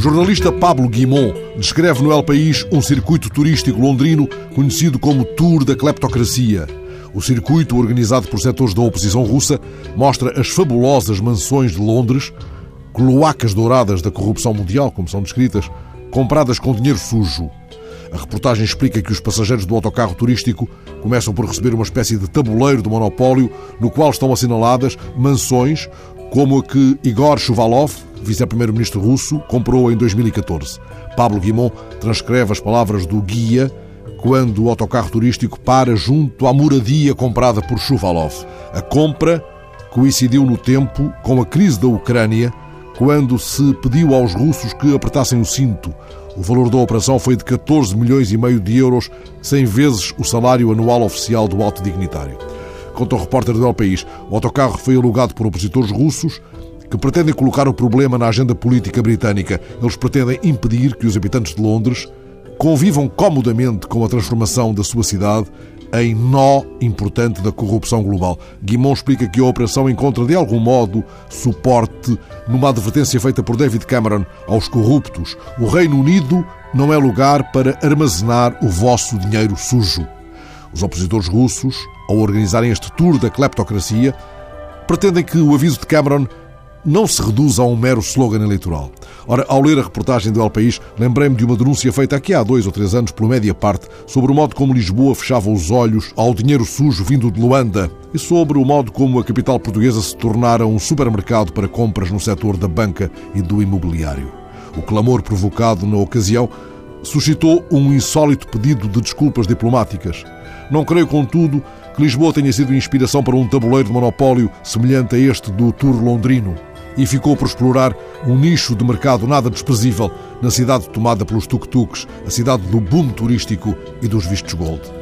jornalista Pablo Guimont descreve no El País um circuito turístico londrino conhecido como Tour da Cleptocracia. O circuito, organizado por setores da oposição russa, mostra as fabulosas mansões de Londres, cloacas douradas da corrupção mundial, como são descritas, compradas com dinheiro sujo. A reportagem explica que os passageiros do autocarro turístico começam por receber uma espécie de tabuleiro de monopólio no qual estão assinaladas mansões como a que Igor Shuvalov, vice-primeiro-ministro russo, comprou em 2014. Pablo Guimont transcreve as palavras do guia quando o autocarro turístico para junto à moradia comprada por Shuvalov. A compra coincidiu no tempo com a crise da Ucrânia, quando se pediu aos russos que apertassem o cinto. O valor da operação foi de 14 milhões e meio de euros, 100 vezes o salário anual oficial do alto dignitário. Conta o repórter do El País, o autocarro foi alugado por opositores russos que pretendem colocar o problema na agenda política britânica. Eles pretendem impedir que os habitantes de Londres convivam comodamente com a transformação da sua cidade em nó importante da corrupção global. Guimont explica que a operação encontra de algum modo suporte numa advertência feita por David Cameron aos corruptos. O Reino Unido não é lugar para armazenar o vosso dinheiro sujo. Os opositores russos, ao organizarem este tour da cleptocracia, pretendem que o aviso de Cameron não se reduz a um mero slogan eleitoral. Ora, ao ler a reportagem do El País, lembrei-me de uma denúncia feita aqui há dois ou três anos pelo Mediapart sobre o modo como Lisboa fechava os olhos ao dinheiro sujo vindo de Luanda e sobre o modo como a capital portuguesa se tornara um supermercado para compras no setor da banca e do imobiliário. O clamor provocado na ocasião suscitou um insólito pedido de desculpas diplomáticas. Não creio, contudo, que Lisboa tenha sido inspiração para um tabuleiro de monopólio semelhante a este do Tour londrino e ficou por explorar um nicho de mercado nada desprezível na cidade tomada pelos tuk-tuks, a cidade do boom turístico e dos vistos gold.